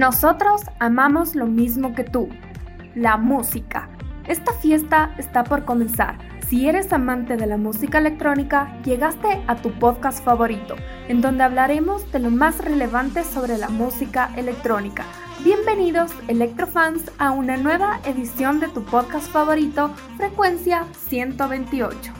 Nosotros amamos lo mismo que tú, la música. Esta fiesta está por comenzar. Si eres amante de la música electrónica, llegaste a tu podcast favorito, en donde hablaremos de lo más relevante sobre la música electrónica. Bienvenidos, electrofans, a una nueva edición de tu podcast favorito, Frecuencia 128.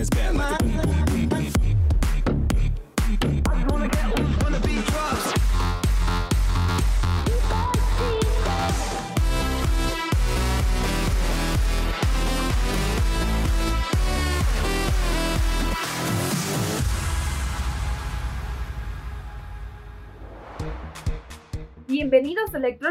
Bienvenidos Electro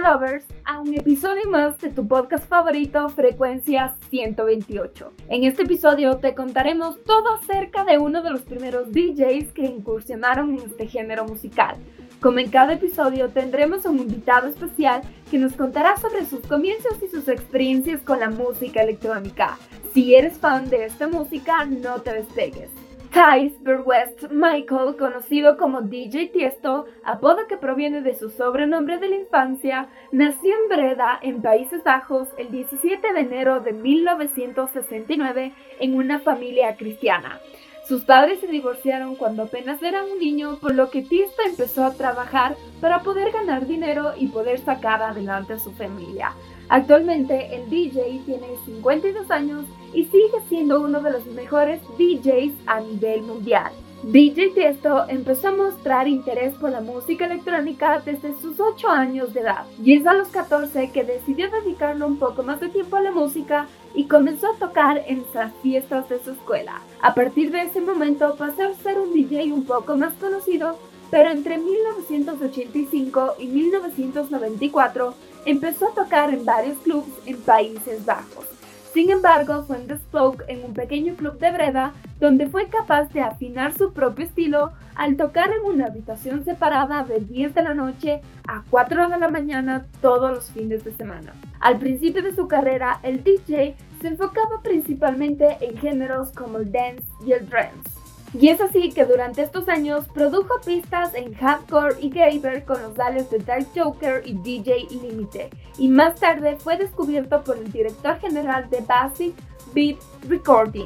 Lovers a un episodio más de tu podcast favorito Frecuencia 128. En este episodio te contaremos todo acerca de uno de los primeros DJs que incursionaron en este género musical. Como en cada episodio tendremos un invitado especial que nos contará sobre sus comienzos y sus experiencias con la música electrónica. Si eres fan de esta música, no te despegues. Thais West Michael, conocido como DJ Tiesto, apodo que proviene de su sobrenombre de la infancia, nació en Breda, en Países Bajos, el 17 de enero de 1969 en una familia cristiana. Sus padres se divorciaron cuando apenas era un niño, por lo que Tiesto empezó a trabajar para poder ganar dinero y poder sacar adelante a su familia. Actualmente el DJ tiene 52 años y sigue siendo uno de los mejores DJs a nivel mundial. DJ Tiesto empezó a mostrar interés por la música electrónica desde sus 8 años de edad y es a los 14 que decidió dedicarle un poco más de tiempo a la música y comenzó a tocar en las fiestas de su escuela. A partir de ese momento pasó a ser un DJ un poco más conocido, pero entre 1985 y 1994 empezó a tocar en varios clubs en Países Bajos. Sin embargo, fue en Spoke, en un pequeño club de Breda, donde fue capaz de afinar su propio estilo al tocar en una habitación separada de 10 de la noche a 4 de la mañana todos los fines de semana. Al principio de su carrera, el DJ se enfocaba principalmente en géneros como el dance y el trance. Y es así que durante estos años produjo pistas en hardcore y gamer con los dales de Dark Joker y DJ Limite, y más tarde fue descubierto por el director general de Basic Beat Recording.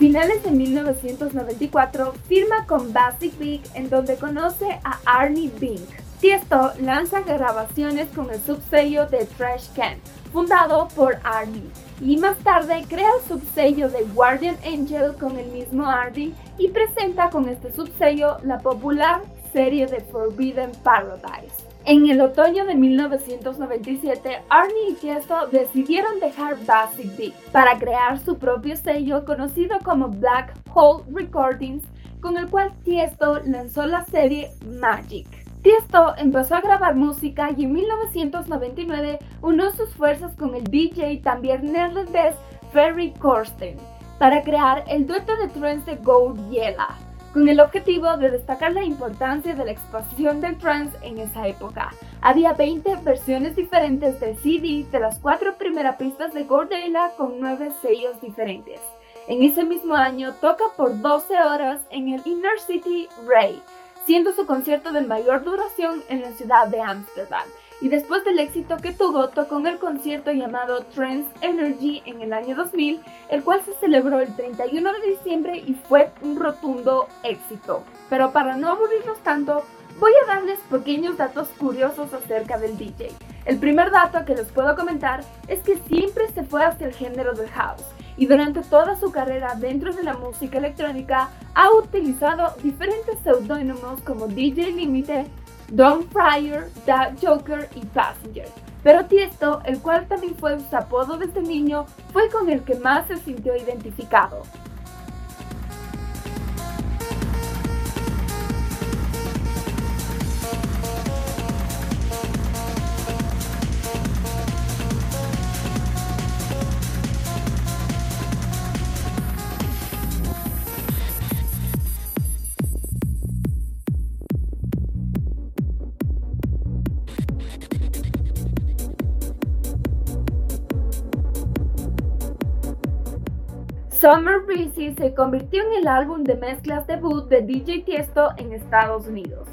Finales de 1994 firma con Basic Big en donde conoce a Arnie Bink. Tiesto lanza grabaciones con el subsello de Trash Can, fundado por Arnie, y más tarde crea el subsello de Guardian Angel con el mismo Arnie y presenta con este subsello la popular serie de Forbidden Paradise. En el otoño de 1997, Arnie y Tiesto decidieron dejar Basic Beat para crear su propio sello conocido como Black Hole Recordings, con el cual Tiesto lanzó la serie Magic. Tiesto empezó a grabar música y en 1999 unió sus fuerzas con el DJ también neerlandés Ferry Korsten para crear el dueto de trance de Gold Yella con el objetivo de destacar la importancia de la expansión del trance en esa época. Había 20 versiones diferentes del CD de las cuatro primeras pistas de Gordela con nueve sellos diferentes. En ese mismo año toca por 12 horas en el Inner City Ray, siendo su concierto de mayor duración en la ciudad de Ámsterdam. Y después del éxito que tuvo, tocó en el concierto llamado Trans Energy en el año 2000, el cual se celebró el 31 de diciembre y fue un rotundo éxito. Pero para no aburrirnos tanto, voy a darles pequeños datos curiosos acerca del DJ. El primer dato que les puedo comentar es que siempre se fue hacia el género del house y durante toda su carrera dentro de la música electrónica ha utilizado diferentes seudónimos como DJ Limite, Don Fryer, Da Joker y Passenger. Pero Tiesto, el cual también fue su apodo desde niño, fue con el que más se sintió identificado. Summer Breezy se convirtió en el álbum de mezclas debut de DJ Tiesto en Estados Unidos,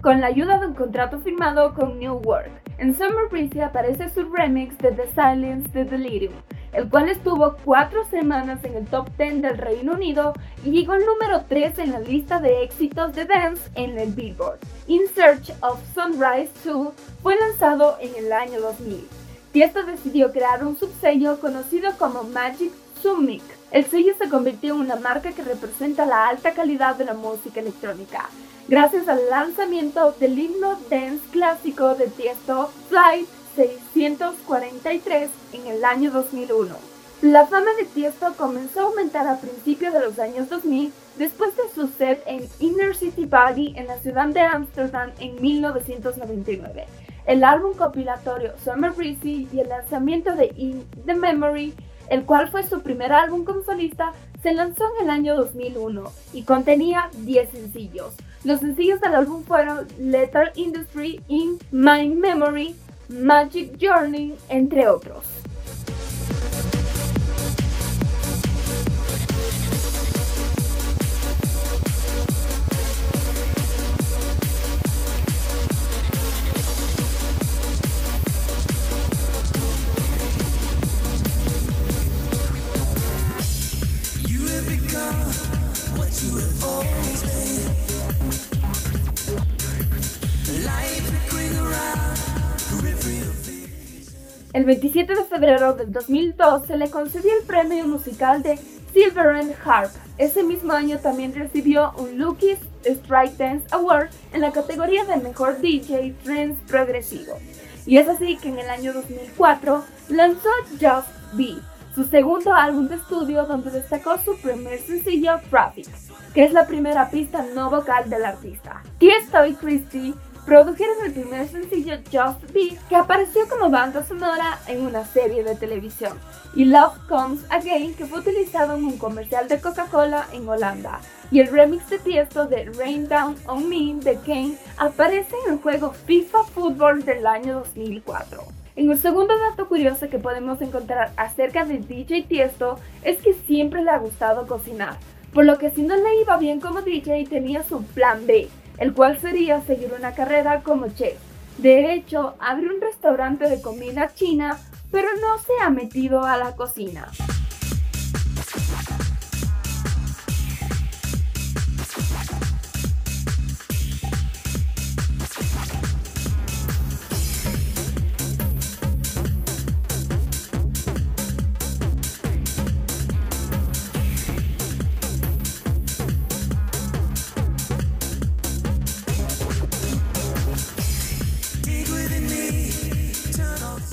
con la ayuda de un contrato firmado con New World. En Summer Breezy aparece su remix de The Silence de Delirium, el cual estuvo cuatro semanas en el top 10 del Reino Unido y llegó al número 3 en la lista de éxitos de dance en el Billboard. In Search of Sunrise 2 fue lanzado en el año 2000. Tiesto decidió crear un subsello conocido como Magic Summit el sello se convirtió en una marca que representa la alta calidad de la música electrónica, gracias al lanzamiento del himno dance clásico de Tiesto Flight 643 en el año 2001. La fama de Tiesto comenzó a aumentar a principios de los años 2000 después de su set en Inner City Party en la ciudad de Amsterdam en 1999. El álbum compilatorio Summer Breezy y el lanzamiento de In the Memory el cual fue su primer álbum como solista, se lanzó en el año 2001 y contenía 10 sencillos. Los sencillos del álbum fueron Letter Industry, In My Memory, Magic Journey, entre otros. El 27 de febrero del 2002 se le concedió el premio musical de Silver and Harp. Ese mismo año también recibió un Lucky's Strike Dance Award en la categoría de mejor DJ Trance Progresivo. Y es así que en el año 2004 lanzó Just Be, su segundo álbum de estudio donde destacó su primer sencillo Traffic, que es la primera pista no vocal del artista. Tiesto y produjeron el primer sencillo Just Be, que apareció como banda sonora en una serie de televisión, y Love Comes Again, que fue utilizado en un comercial de Coca-Cola en Holanda. Y el remix de Tiesto de Rain Down on Me de Kane aparece en el juego FIFA Football del año 2004. En el segundo dato curioso que podemos encontrar acerca de DJ Tiesto es que siempre le ha gustado cocinar, por lo que si no le iba bien como DJ tenía su plan B, el cual sería seguir una carrera como chef. De hecho, abre un restaurante de comida china, pero no se ha metido a la cocina.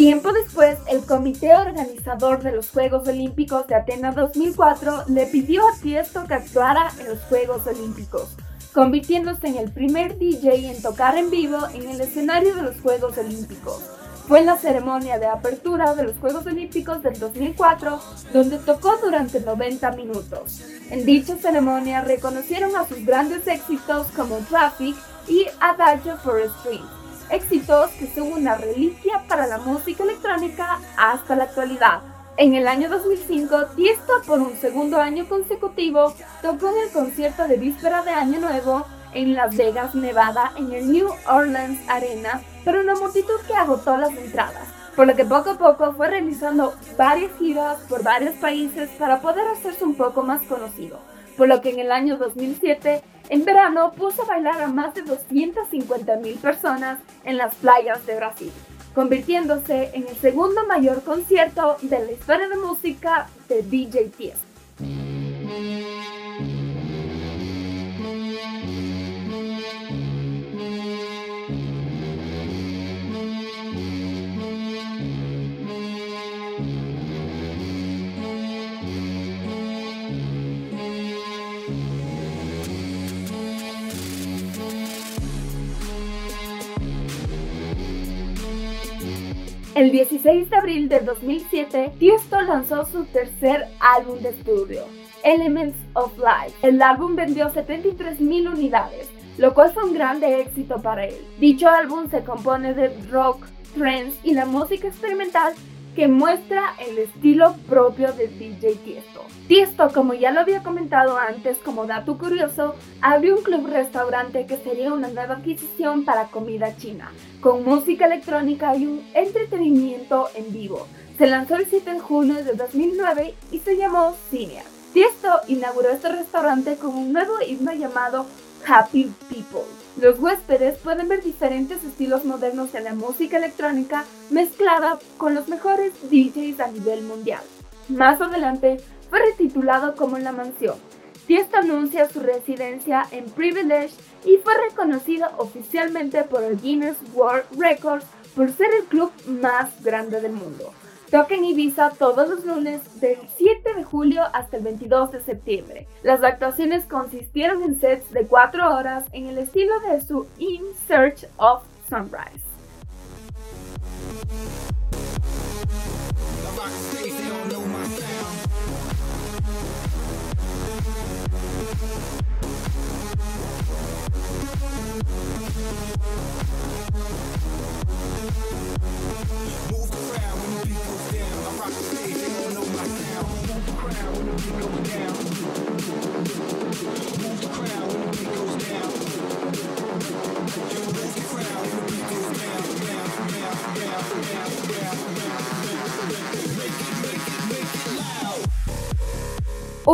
Tiempo después, el comité organizador de los Juegos Olímpicos de Atenas 2004 le pidió a Tiesto que actuara en los Juegos Olímpicos, convirtiéndose en el primer DJ en tocar en vivo en el escenario de los Juegos Olímpicos. Fue en la ceremonia de apertura de los Juegos Olímpicos del 2004, donde tocó durante 90 minutos. En dicha ceremonia reconocieron a sus grandes éxitos como Traffic y Adagio for a Street éxitos que son una reliquia para la música electrónica hasta la actualidad. En el año 2005, Tiesto por un segundo año consecutivo tocó en el concierto de víspera de Año Nuevo en Las Vegas, Nevada, en el New Orleans Arena, pero una multitud que agotó las entradas, por lo que poco a poco fue realizando varias giras por varios países para poder hacerse un poco más conocido, por lo que en el año 2007, en verano, puso a bailar a más de 250 mil personas en las playas de Brasil, convirtiéndose en el segundo mayor concierto de la historia de música de DJ Tiesto. El 16 de abril de 2007, Tiesto lanzó su tercer álbum de estudio, Elements of Life. El álbum vendió 73.000 unidades, lo cual fue un grande éxito para él. Dicho álbum se compone de rock, trance y la música experimental que muestra el estilo propio de DJ Tiesto. Tiesto, como ya lo había comentado antes como dato curioso, abrió un club restaurante que sería una nueva adquisición para comida china, con música electrónica y un entretenimiento en vivo. Se lanzó el 7 de junio de 2009 y se llamó Cinea. Tiesto inauguró este restaurante con un nuevo himno llamado Happy People. Los huéspedes pueden ver diferentes estilos modernos de la música electrónica mezclada con los mejores DJs a nivel mundial. Más adelante fue retitulado como La Mansión. Tiesto anuncia su residencia en Privilege y fue reconocido oficialmente por el Guinness World Records por ser el club más grande del mundo. Toca en Ibiza todos los lunes del 7 de julio hasta el 22 de septiembre. Las actuaciones consistieron en sets de 4 horas en el estilo de su In Search of Sunrise.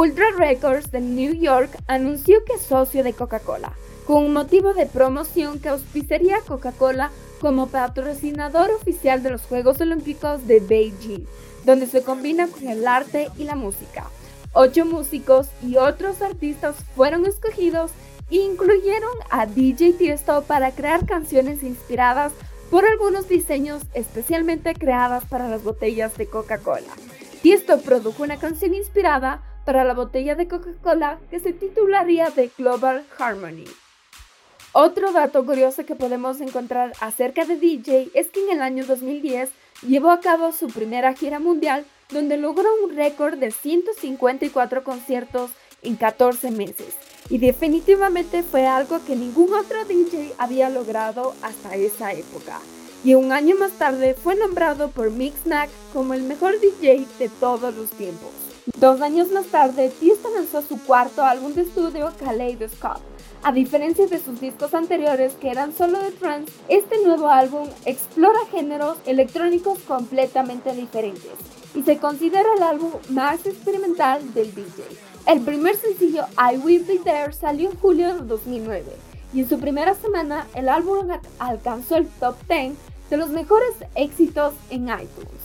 Ultra Records de New York anunció que es socio de Coca-Cola, con motivo de promoción que auspiciaría Coca-Cola como patrocinador oficial de los Juegos Olímpicos de Beijing, donde se combina con el arte y la música. Ocho músicos y otros artistas fueron escogidos e incluyeron a DJ Tiesto para crear canciones inspiradas por algunos diseños especialmente creadas para las botellas de Coca-Cola. Tiesto produjo una canción inspirada para la botella de Coca-Cola que se titularía The Global Harmony. Otro dato curioso que podemos encontrar acerca de DJ es que en el año 2010 llevó a cabo su primera gira mundial donde logró un récord de 154 conciertos en 14 meses y definitivamente fue algo que ningún otro DJ había logrado hasta esa época. Y un año más tarde fue nombrado por Mixnack como el mejor DJ de todos los tiempos. Dos años más tarde, Tiesto lanzó su cuarto álbum de estudio, Kaleidoscope. A diferencia de sus discos anteriores que eran solo de trance, este nuevo álbum explora géneros electrónicos completamente diferentes y se considera el álbum más experimental del DJ. El primer sencillo I Will Be There salió en julio de 2009 y en su primera semana el álbum alcanzó el top 10 de los mejores éxitos en iTunes.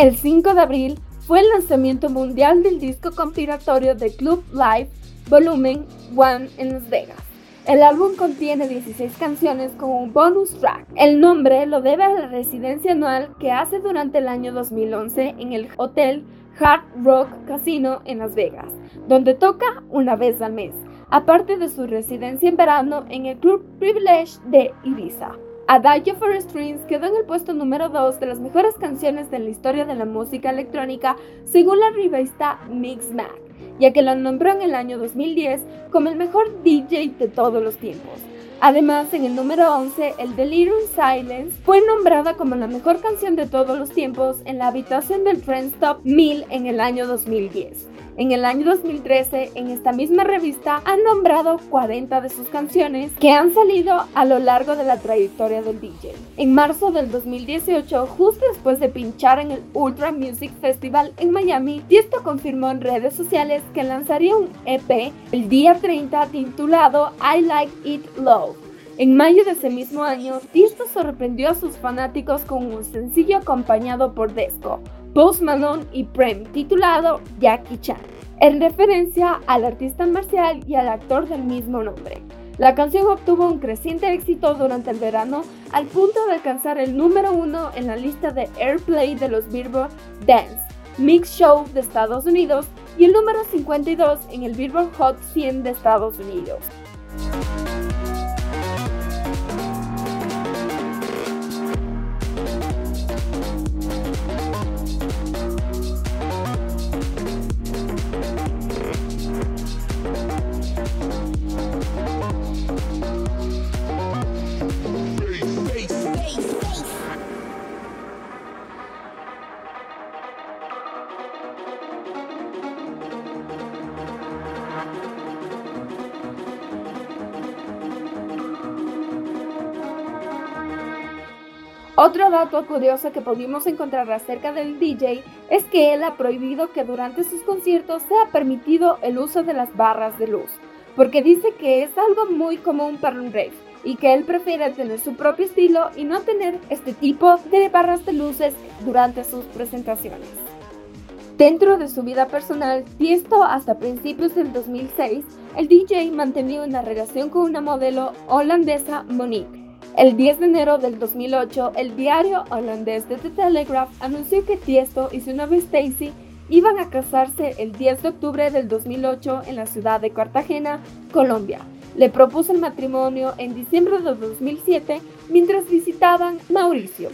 El 5 de abril fue el lanzamiento mundial del disco compilatorio de Club Live Volumen 1 en Las Vegas. El álbum contiene 16 canciones con un bonus track. El nombre lo debe a la residencia anual que hace durante el año 2011 en el hotel Hard Rock Casino en Las Vegas, donde toca una vez al mes, aparte de su residencia en verano en el Club Privilege de Ibiza. Adagio for Strings quedó en el puesto número 2 de las mejores canciones de la historia de la música electrónica según la revista Mixmag, ya que lo nombró en el año 2010 como el mejor DJ de todos los tiempos. Además, en el número 11, el Delirium Silence fue nombrada como la mejor canción de todos los tiempos en la habitación del Trend Top 1000 en el año 2010. En el año 2013, en esta misma revista, han nombrado 40 de sus canciones que han salido a lo largo de la trayectoria del DJ. En marzo del 2018, justo después de pinchar en el Ultra Music Festival en Miami, Tiesto confirmó en redes sociales que lanzaría un EP el día 30 titulado I Like It Low. En mayo de ese mismo año, Tiesto sorprendió a sus fanáticos con un sencillo acompañado por Desco, Post Malone y Prem, titulado Jackie Chan, en referencia al artista marcial y al actor del mismo nombre. La canción obtuvo un creciente éxito durante el verano al punto de alcanzar el número uno en la lista de Airplay de los Billboard Dance Mix Show de Estados Unidos y el número 52 en el Billboard Hot 100 de Estados Unidos. Otro dato curioso que pudimos encontrar acerca del DJ es que él ha prohibido que durante sus conciertos sea permitido el uso de las barras de luz, porque dice que es algo muy común para un rave y que él prefiere tener su propio estilo y no tener este tipo de barras de luces durante sus presentaciones. Dentro de su vida personal, Tiesto hasta principios del 2006, el DJ mantenía una relación con una modelo holandesa Monique el 10 de enero del 2008, el diario holandés The Telegraph anunció que Tiesto y su novia Stacy iban a casarse el 10 de octubre del 2008 en la ciudad de Cartagena, Colombia. Le propuso el matrimonio en diciembre de 2007 mientras visitaban Mauricio,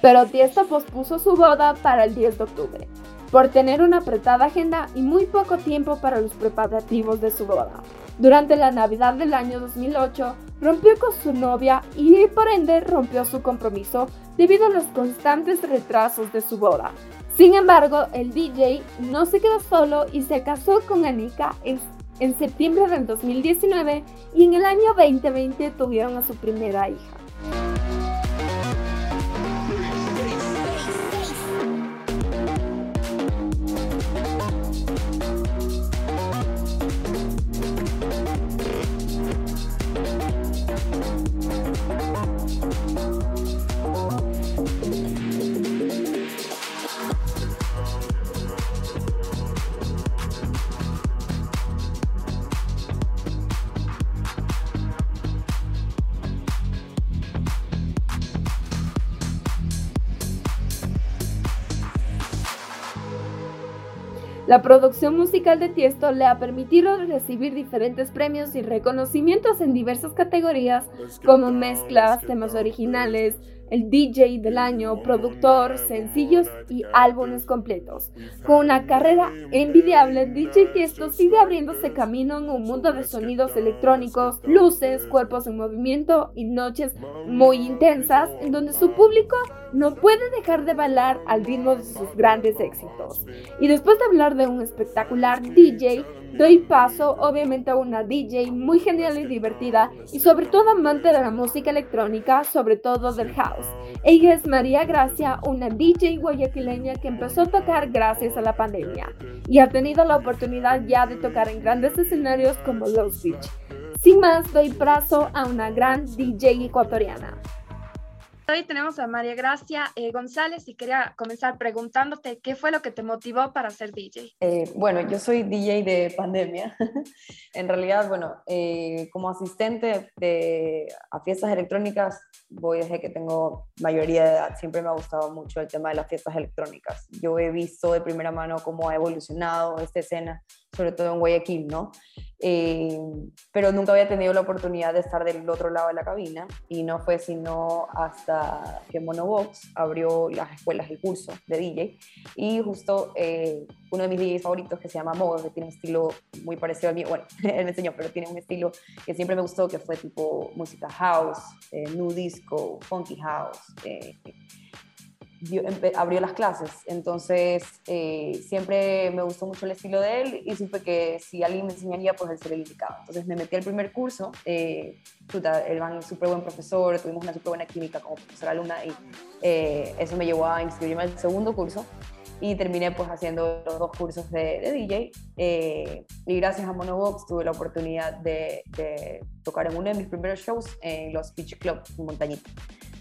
pero Tiesto pospuso su boda para el 10 de octubre, por tener una apretada agenda y muy poco tiempo para los preparativos de su boda. Durante la Navidad del año 2008, rompió con su novia y por ende rompió su compromiso debido a los constantes retrasos de su boda. Sin embargo, el DJ no se quedó solo y se casó con Anika en, en septiembre del 2019 y en el año 2020 tuvieron a su primera hija. La producción musical de Tiesto le ha permitido recibir diferentes premios y reconocimientos en diversas categorías como mezclas, temas originales, el DJ del año, productor, sencillos y álbumes completos. Con una carrera envidiable, DJ Tiesto sigue abriéndose camino en un mundo de sonidos electrónicos, luces, cuerpos en movimiento y noches muy intensas en donde su público no puede dejar de bailar al ritmo de sus grandes éxitos. Y después de hablar de un espectacular DJ, doy paso obviamente a una DJ muy genial y divertida y sobre todo amante de la música electrónica, sobre todo del house. Ella es María Gracia, una DJ guayaquileña que empezó a tocar gracias a la pandemia y ha tenido la oportunidad ya de tocar en grandes escenarios como Los Beach. Sin más, doy paso a una gran DJ ecuatoriana. Hoy tenemos a María Gracia eh, González y quería comenzar preguntándote qué fue lo que te motivó para ser DJ. Eh, bueno, yo soy DJ de pandemia. en realidad, bueno, eh, como asistente de, a fiestas electrónicas, voy desde que tengo mayoría de edad. Siempre me ha gustado mucho el tema de las fiestas electrónicas. Yo he visto de primera mano cómo ha evolucionado esta escena sobre todo en Guayaquil, ¿no? Eh, pero nunca había tenido la oportunidad de estar del otro lado de la cabina y no fue sino hasta que Monobox abrió las escuelas, el curso de DJ y justo eh, uno de mis DJs favoritos que se llama Mogo, que tiene un estilo muy parecido al mío, bueno, él me enseñó, pero tiene un estilo que siempre me gustó, que fue tipo música house, eh, new disco, funky house, abrió las clases. Entonces, eh, siempre me gustó mucho el estilo de él y supe que si alguien me enseñaría, pues él sería el indicado. Entonces, me metí al primer curso. Eh, él va un súper buen profesor, tuvimos una súper buena química como profesora alumna y eh, eso me llevó a inscribirme al segundo curso y terminé pues haciendo los dos cursos de, DJ eh, y gracias a Monobox tuve la oportunidad de, de, tocar en uno de mis primeros shows en los Beach Club en Montañita.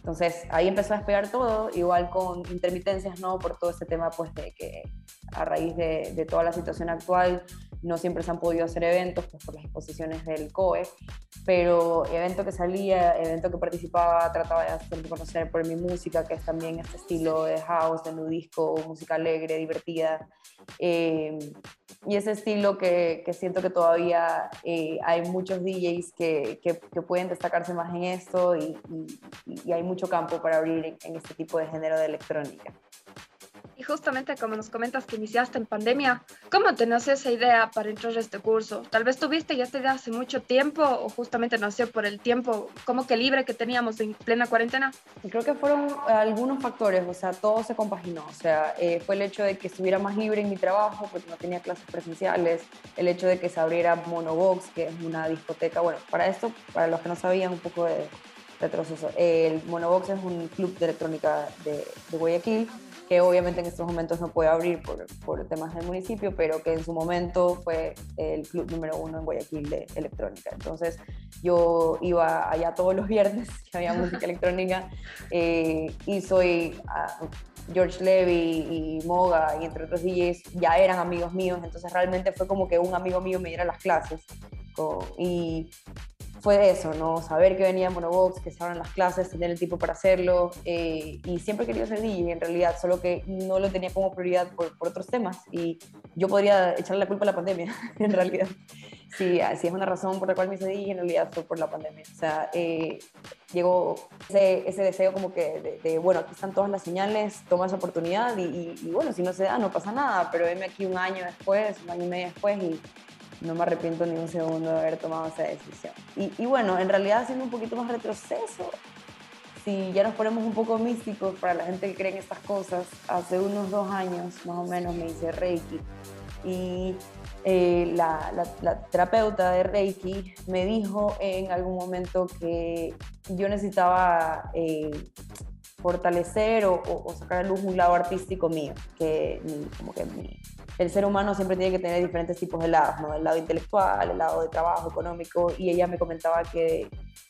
Entonces ahí empezó a despegar todo, igual con intermitencias, ¿no? Por todo este tema, pues de que a raíz de, de toda la situación actual no siempre se han podido hacer eventos pues, por las exposiciones del COE, pero evento que salía, evento que participaba, trataba de hacerme conocer por mi música, que es también este estilo de house, de nudisco, música alegre, divertida. Eh, y ese estilo que, siento que todavía eh, hay muchos DJs que, que, pueden destacarse más en esto y, hay mucho campo para abrir en este tipo de género de electrónica. Y justamente como nos comentas que iniciaste en pandemia, ¿cómo te nació esa idea para entrar a este curso? Tal vez tuviste ya esta idea hace mucho tiempo o justamente nació por el tiempo como que libre que teníamos en plena cuarentena. Creo que fueron algunos factores, o sea, todo se compaginó. O sea, eh, fue el hecho de que estuviera más libre en mi trabajo porque no tenía clases presenciales, el hecho de que se abriera Monobox, que es una discoteca. Bueno, para esto, para los que no sabían un poco de retroceso, el Monobox es un club de electrónica de, de Guayaquil que obviamente en estos momentos no puede abrir por, por, temas del municipio, pero que en su momento fue el club número uno en Guayaquil de electrónica. Entonces yo iba allá todos los viernes que había música electrónica eh, y soy... Ah, George Levy y Moga y entre otros DJs ya eran amigos míos, entonces realmente fue como que un amigo mío me diera las clases. Y fue eso, ¿no? Saber que venía en Monobox, que se abran las clases, tener el tiempo para hacerlo. Eh, y siempre he querido ser DJ en realidad, solo que no lo tenía como prioridad por, por otros temas. Y yo podría echarle la culpa a la pandemia, en realidad. Si es una razón por la cual me hice DJ, en realidad fue por la pandemia. O sea, eh, llegó ese, ese, deseo como que de, bueno, aquí están todas las señales, toma esa oportunidad y, y, bueno, si no se da, no pasa nada, pero venme aquí un año después, un año y medio después y no me arrepiento ni un segundo de haber tomado esa decisión. Y, bueno, en realidad haciendo un poquito más retroceso, si ya nos ponemos un poco místicos para la gente que cree en estas cosas, hace unos dos años más o menos me hice Reiki y eh, la, terapeuta de Reiki me dijo en algún momento que yo necesitaba eh, fortalecer o, o, sacar a luz un lado artístico mío, que como que mi, el ser humano siempre tiene que tener diferentes tipos de lados, ¿no? El lado intelectual, el lado de trabajo económico, y ella me comentaba que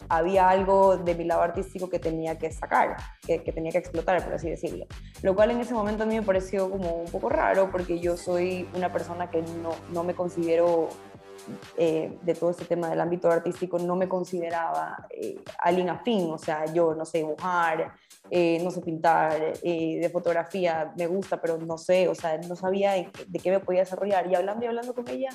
había algo de mi lado artístico que tenía que sacar, que, tenía que explotar, por así decirlo. Lo cual en ese momento a mí me pareció como un poco raro, porque yo soy una persona que no, no me considero eh, de todo este tema del ámbito artístico no me consideraba eh, alguien afín, o sea, yo no sé dibujar, eh, no sé pintar, de fotografía me gusta, pero no sé, o sea, no sabía de, qué me podía desarrollar. Y hablando y hablando con ella,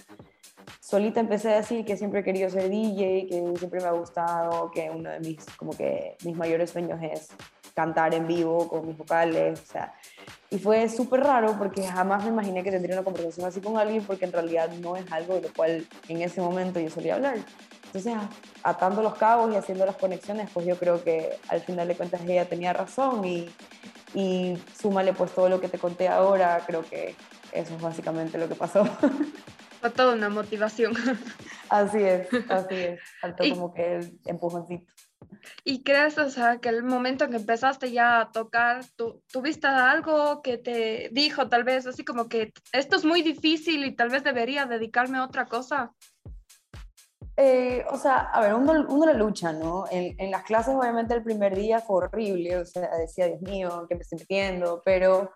solita empecé a decir que siempre he querido ser DJ, que siempre me ha gustado, que uno de mis, como que mis mayores sueños es cantar en vivo con mis vocales, o sea, y fue súper raro porque jamás me imaginé que tendría una conversación así con alguien porque en realidad no es algo de lo cual en ese momento yo solía hablar. Entonces, atando los cabos y haciendo las conexiones, pues yo creo que al final de cuentas ella tenía razón y, y súmale pues todo lo que te conté ahora, creo que eso es básicamente lo que pasó. Fue toda una motivación. Así es, así es. Faltó como que el empujoncito. ¿Y crees, o sea, que el momento en que empezaste ya a tocar, ¿tú, tuviste algo que te dijo tal vez así como que esto es muy difícil y tal vez debería dedicarme a otra cosa? Eh, o sea, a ver, uno, uno lo lucha, ¿no? En, en, las clases, obviamente, el primer día fue horrible, o sea, decía, Dios mío, ¿qué me estoy metiendo? Pero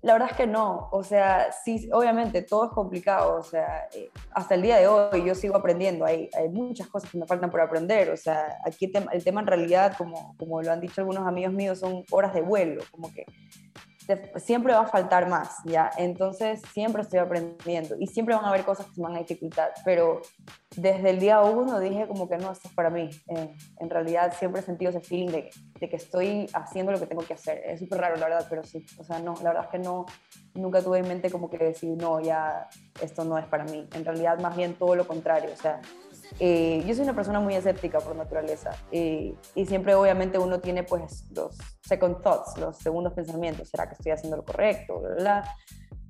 la verdad es que no, o sea, sí, obviamente todo es complicado, o sea, eh, hasta el día de hoy yo sigo aprendiendo, hay, hay muchas cosas que me faltan por aprender, o sea, aquí el tema, el tema en realidad, como, como lo han dicho algunos amigos míos, son horas de vuelo, como que siempre va a faltar más, ¿ya? Entonces siempre estoy aprendiendo y siempre van a haber cosas que se van a dificultar, pero desde el día uno dije como que no, esto es para mí. Eh, en realidad siempre he sentido ese feeling de, de que estoy haciendo lo que tengo que hacer. Es súper raro, la verdad, pero sí. O sea, no, la verdad es que no, nunca tuve en mente como que decir, no, ya esto no es para mí. En realidad más bien todo lo contrario, o sea, eh, yo soy una persona muy escéptica por naturaleza eh, y siempre obviamente uno tiene pues los second thoughts, los segundos pensamientos, ¿será que estoy haciendo lo correcto?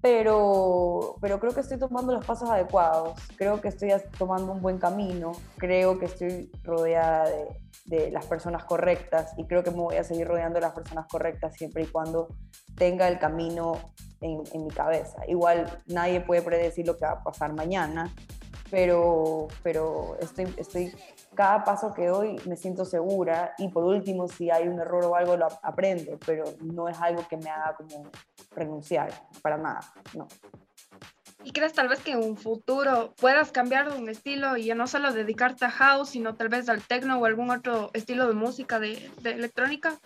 Pero, pero creo que estoy tomando los pasos adecuados, creo que estoy tomando un buen camino, creo que estoy rodeada de, de las personas correctas y creo que me voy a seguir rodeando de las personas correctas siempre y cuando tenga el camino en, en mi cabeza. Igual nadie puede predecir lo que va a pasar mañana, pero, pero estoy, estoy, cada paso que doy me siento segura y por último si hay un error o algo lo aprendo, pero no es algo que me haga como renunciar, para nada, no. ¿Y crees tal vez que en un futuro puedas cambiar un estilo y ya no solo dedicarte a house, sino tal vez al techno o algún otro estilo de música de, de electrónica?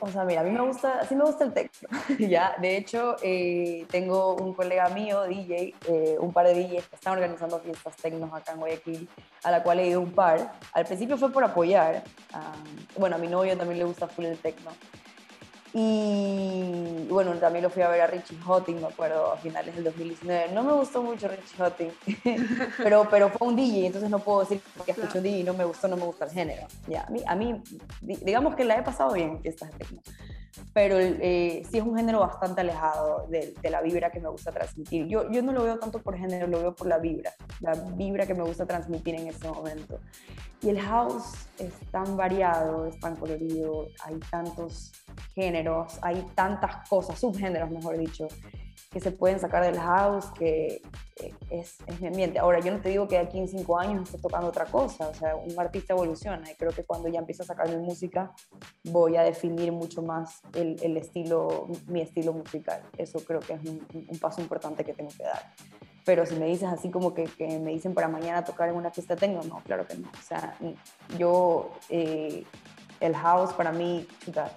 O sea, mira, a mí me gusta, sí me gusta el techno, ya. De hecho, eh, tengo un colega mío, DJ, eh, un par de DJs que están organizando fiestas technos acá en Guayaquil, a la cual he ido un par. Al principio fue por apoyar. bueno, a mi novio también le gusta full el techno. Y bueno, también lo fui a ver a Richie Hotting, me acuerdo, a finales del 2019. No me gustó mucho Richie Hotting, pero, pero fue un DJ, entonces no puedo decir que escucho un DJ y no me gustó, no me gusta el género. Ya, a, mí, a mí, digamos que la he pasado bien fiestas de pero eh, sí es un género bastante alejado de, de, la vibra que me gusta transmitir. Yo, yo no lo veo tanto por género, lo veo por la vibra, la vibra que me gusta transmitir en ese momento. Y el house es tan variado, es tan colorido, hay tantos géneros, hay tantas cosas, subgéneros mejor dicho, que se pueden sacar del house, que eh, es, es, mi ambiente. Ahora, yo no te digo que aquí en cinco años esté tocando otra cosa, o sea, un artista evoluciona y creo que cuando ya empiezo a sacar mi música voy a definir mucho más el, el estilo, mi estilo musical. Eso creo que es un, un paso importante que tengo que dar pero si me dices así como que, que, me dicen para mañana tocar en una fiesta tengo, no, claro que no. O sea, yo, eh, el house para mí, chuta,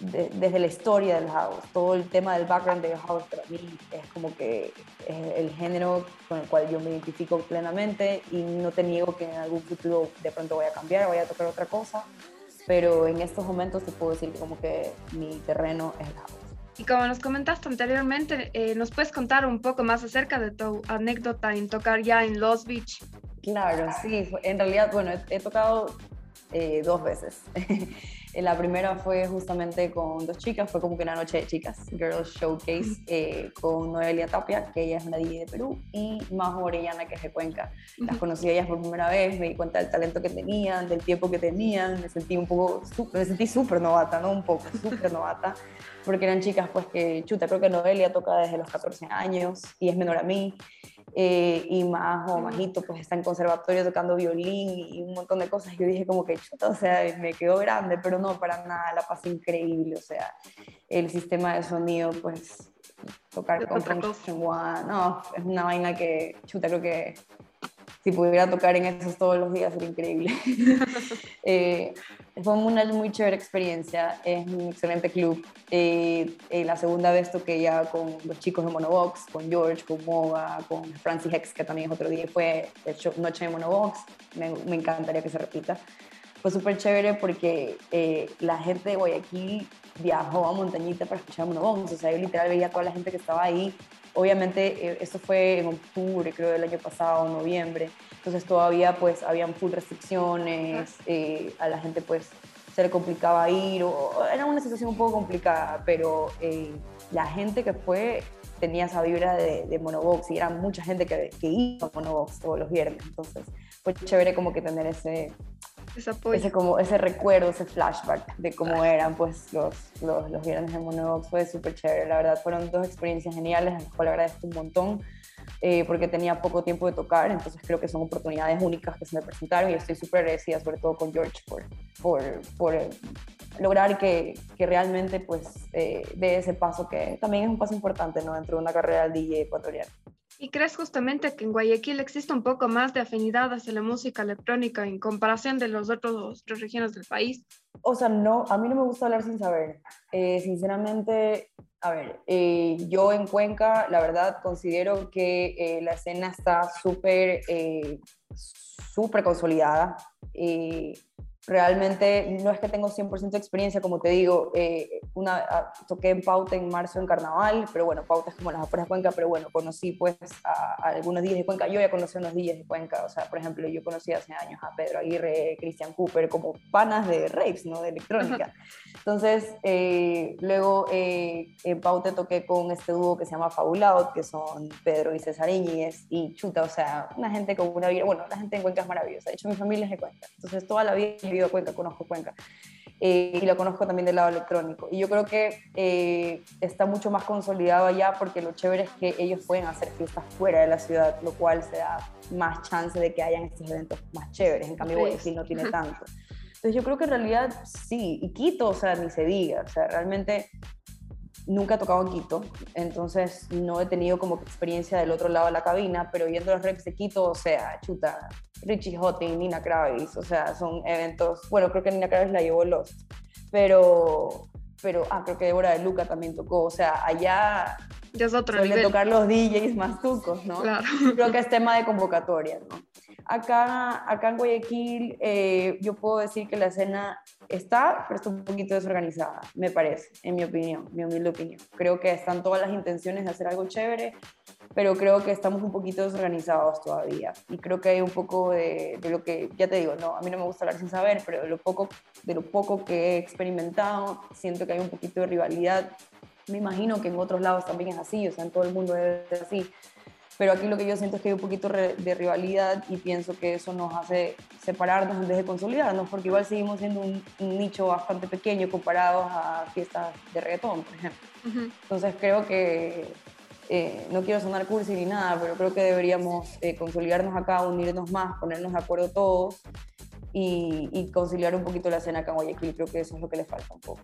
de, desde la historia del house, todo el tema del background del house para mí es como que es el género con el cual yo me identifico plenamente y no te niego que en algún futuro de pronto voy a cambiar, voy a tocar otra cosa, pero en estos momentos te puedo decir que como que mi terreno es el house. Y como nos comentaste anteriormente, eh, ¿nos puedes contar un poco más acerca de tu anécdota en tocar ya en Los Beach? Claro, sí, en realidad, bueno, he, he tocado eh, dos veces. la primera fue justamente con dos chicas, fue como que una noche de chicas, Girls Showcase, eh, con Noelia Tapia, que ella es una DJ de Perú, y Majo Orellana, que es de Cuenca. Las conocí a ellas por primera vez, me di cuenta del talento que tenían, del tiempo que tenían, me sentí un poco, me sentí súper novata, ¿no? Un poco, súper novata porque eran chicas pues que, chuta, creo que Noelia toca desde los 14 años y es menor a mí, eh, y más o Majito pues está en conservatorio tocando violín y un montón de cosas. Yo dije como que, chuta, o sea, me quedó grande, pero no, para nada, la pasé increíble, o sea, el sistema de sonido, pues, tocar con Function One, no, es una vaina que, chuta, creo que si pudiera tocar en esos todos los días sería increíble. eh, fue una muy chévere experiencia, es un excelente club. Eh, eh, la segunda vez toqué ya con los chicos de Monobox, con George, con Moga, con Francis Hex, que también es otro día, fue show, Noche de Monobox, me, me encantaría que se repita. Fue súper chévere porque eh, la gente de Guayaquil viajó a Montañita para escuchar Monobox, o sea, yo literal veía a toda la gente que estaba ahí. Obviamente, esto fue en octubre, creo, del año pasado, noviembre. Entonces todavía pues habían full restricciones, eh, a la gente pues se le complicaba ir, o, era una situación un poco complicada, pero eh, la gente que fue tenía esa vibra de, de Monobox y era mucha gente que, que, iba a Monobox todos los viernes, entonces fue chévere como que tener ese, ese, como, ese recuerdo, ese flashback de cómo eran pues los, los, los viernes de Monobox, fue súper chévere, la verdad fueron dos experiencias geniales, a las cuales agradezco un montón eh, porque tenía poco tiempo de tocar, entonces creo que son oportunidades únicas que se me presentaron y estoy súper agradecida, sobre todo con George, por, por, por eh, lograr que, que, realmente pues eh, dé ese paso que también es un paso importante ¿no? dentro de una carrera del DJ ecuatoriano. ¿Y crees justamente que en Guayaquil existe un poco más de afinidad hacia la música electrónica en comparación de las otras regiones del país? O sea, no, a mí no me gusta hablar sin saber. Eh, sinceramente, a ver, eh, yo en Cuenca, la verdad, considero que eh, la escena está súper, súper consolidada realmente no es que tengo 100% de experiencia, como te digo, eh, una, ah, toqué en Pauta en marzo en Carnaval, pero bueno, Pauta es como las afueras de Cuenca, pero bueno, conocí pues a, algunos días de Cuenca, yo ya conocí unos días de Cuenca, o sea, por ejemplo, yo conocí hace años a Pedro Aguirre, Christian Cooper, como panas de raves, ¿no? De electrónica. Entonces, eh, luego eh, en Pauta toqué con este dúo que se llama Fabulado, que son Pedro y César Iñiguez, y chuta, o sea, una gente con una vida, bueno, la gente en Cuenca es maravillosa, de hecho mi familia es de Cuenca, entonces toda la vida vivido Cuenca, conozco Cuenca. Eh, y lo conozco también del lado electrónico. Y yo creo que eh, está mucho más consolidado allá porque lo chévere es que ellos pueden hacer fiestas fuera de la ciudad, lo cual se da más chance de que hayan estos eventos más chéveres. En cambio, Guayaquil no tiene tanto. Entonces yo creo que en realidad sí, y Quito, o sea, ni se diga, o sea, realmente nunca he tocado en Quito, entonces no he tenido como experiencia del otro lado de la cabina, pero yendo a los reps de Quito, o sea, chuta, Richie Hotting, Nina Kravis, o sea, son eventos, bueno, creo que Nina Kravis la llevó Lost, pero, pero, ah, creo que Débora de Luca también tocó, o sea, allá ya es otro suelen tocar los DJs más tucos, ¿no? Claro. Creo que es tema de convocatoria, ¿no? Acá, acá en Guayaquil eh, yo puedo decir que la escena está, pero está un poquito desorganizada, me parece, en mi opinión, mi humilde opinión. Creo que están todas las intenciones de hacer algo chévere, pero creo que estamos un poquito desorganizados todavía. Y creo que hay un poco de, de, lo que, ya te digo, no, a mí no me gusta hablar sin saber, pero de lo, poco, de lo poco que he experimentado, siento que hay un poquito de rivalidad. Me imagino que en otros lados también es así, o sea, en todo el mundo ser así pero aquí lo que yo siento es que hay un poquito de rivalidad y pienso que eso nos hace separarnos en vez de consolidarnos, porque igual seguimos siendo un, nicho bastante pequeño comparado a fiestas de reggaetón, por ejemplo. Entonces creo que, eh, no quiero sonar cursi ni nada, pero creo que deberíamos eh, consolidarnos acá, unirnos más, ponernos de acuerdo todos y, y conciliar un poquito la escena acá en Guayaquil, creo que eso es lo que le falta un poco.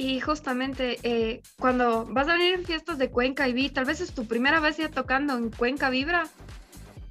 Y justamente eh, cuando vas a venir en fiestas de Cuenca y vi, tal vez es tu primera vez ya tocando en Cuenca Vibra,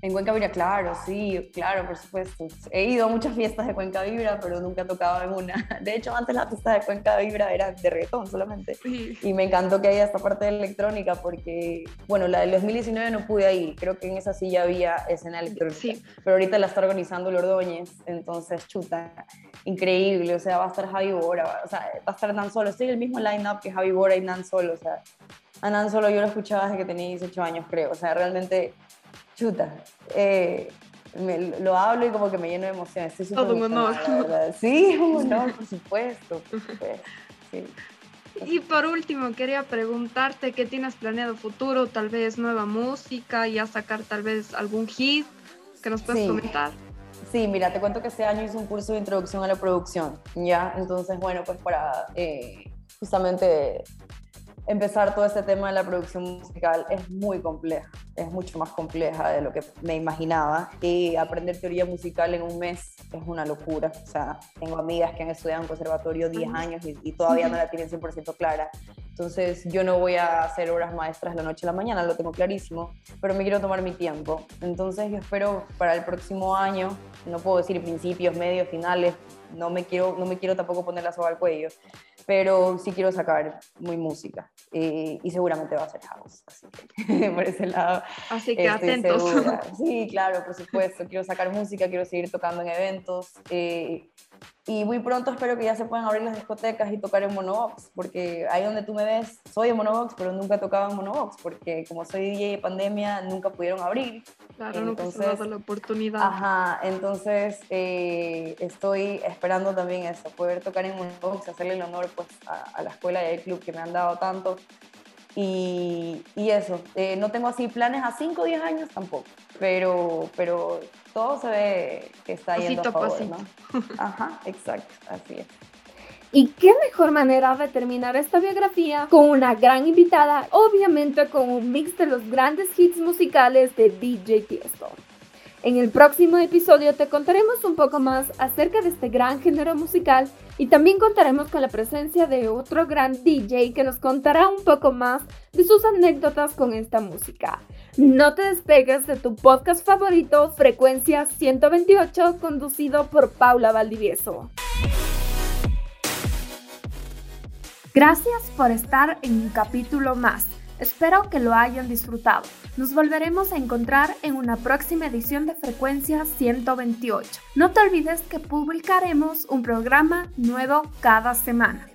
en Cuenca Vibra, claro, sí, claro, por supuesto. He ido a muchas fiestas de Cuenca Vibra, pero nunca he tocado en una. De hecho, antes la fiesta de Cuenca Vibra era de reggaetón solamente. Y me encantó que haya esta parte de electrónica porque, bueno, la del 2019 no pude ir. Creo que en esa sí ya había escena electrónica. Sí. Pero ahorita la está organizando Lordóñez, entonces, chuta, increíble. O sea, va a estar Javi Bora, o sea, va a estar Nan Solo. Estoy en el mismo line-up que Javi Bora y Nan Solo. O sea, a Nan Solo yo lo escuchaba desde que tenía 18 años, creo. O sea, realmente chuta, eh, lo hablo y como que me lleno de emoción. Estoy Todo un honor. Sí, un honor, por supuesto. Y por último, quería preguntarte qué tienes planeado futuro, tal vez nueva música, ya sacar tal vez algún hit que nos puedas comentar. Sí, mira, te cuento que este año hice un curso de introducción a la producción, ¿ya? Entonces, bueno, pues para eh, justamente empezar todo este tema de la producción musical es muy compleja, es mucho más compleja de lo que me imaginaba y aprender teoría musical en un mes es una locura. O sea, tengo amigas que han estudiado en conservatorio 10 años y, todavía no la tienen 100% clara. Entonces yo no voy a hacer obras maestras la noche a la mañana, lo tengo clarísimo, pero me quiero tomar mi tiempo. Entonces yo espero para el próximo año, no puedo decir principios, medios, finales, no me quiero, no me quiero tampoco poner la soga al cuello, pero sí quiero sacar muy música y, seguramente va a ser house, así que por ese lado. Así que atentos. Sí, claro, por supuesto, quiero sacar música, quiero seguir tocando en eventos. Eh, y muy pronto espero que ya se puedan abrir las discotecas y tocar en Monobox, porque ahí donde tú me ves, soy en Monobox, pero nunca he tocado en Monobox, porque como soy DJ de pandemia, nunca pudieron abrir. Claro, entonces, se la oportunidad. Ajá, entonces eh, estoy esperando también eso, poder tocar en Monobox, hacerle el honor pues, a, la escuela y al club que me han dado tanto. Y, y eso, eh, no tengo así planes a 5 o 10 años tampoco, pero, pero todo se ve que está yendo a favor, ¿no? Ajá, exacto, así es. Y qué mejor manera de terminar esta biografía con una gran invitada, obviamente con un mix de los grandes hits musicales de DJ Tiesto. En el próximo episodio te contaremos un poco más acerca de este gran género musical y también contaremos con la presencia de otro gran DJ que nos contará un poco más de sus anécdotas con esta música. No te despegues de tu podcast favorito, Frecuencia 128, conducido por Paula Valdivieso. Gracias por estar en un capítulo más. Espero que lo hayan disfrutado. Nos volveremos a encontrar en una próxima edición de Frecuencia 128. No te olvides que publicaremos un programa nuevo cada semana.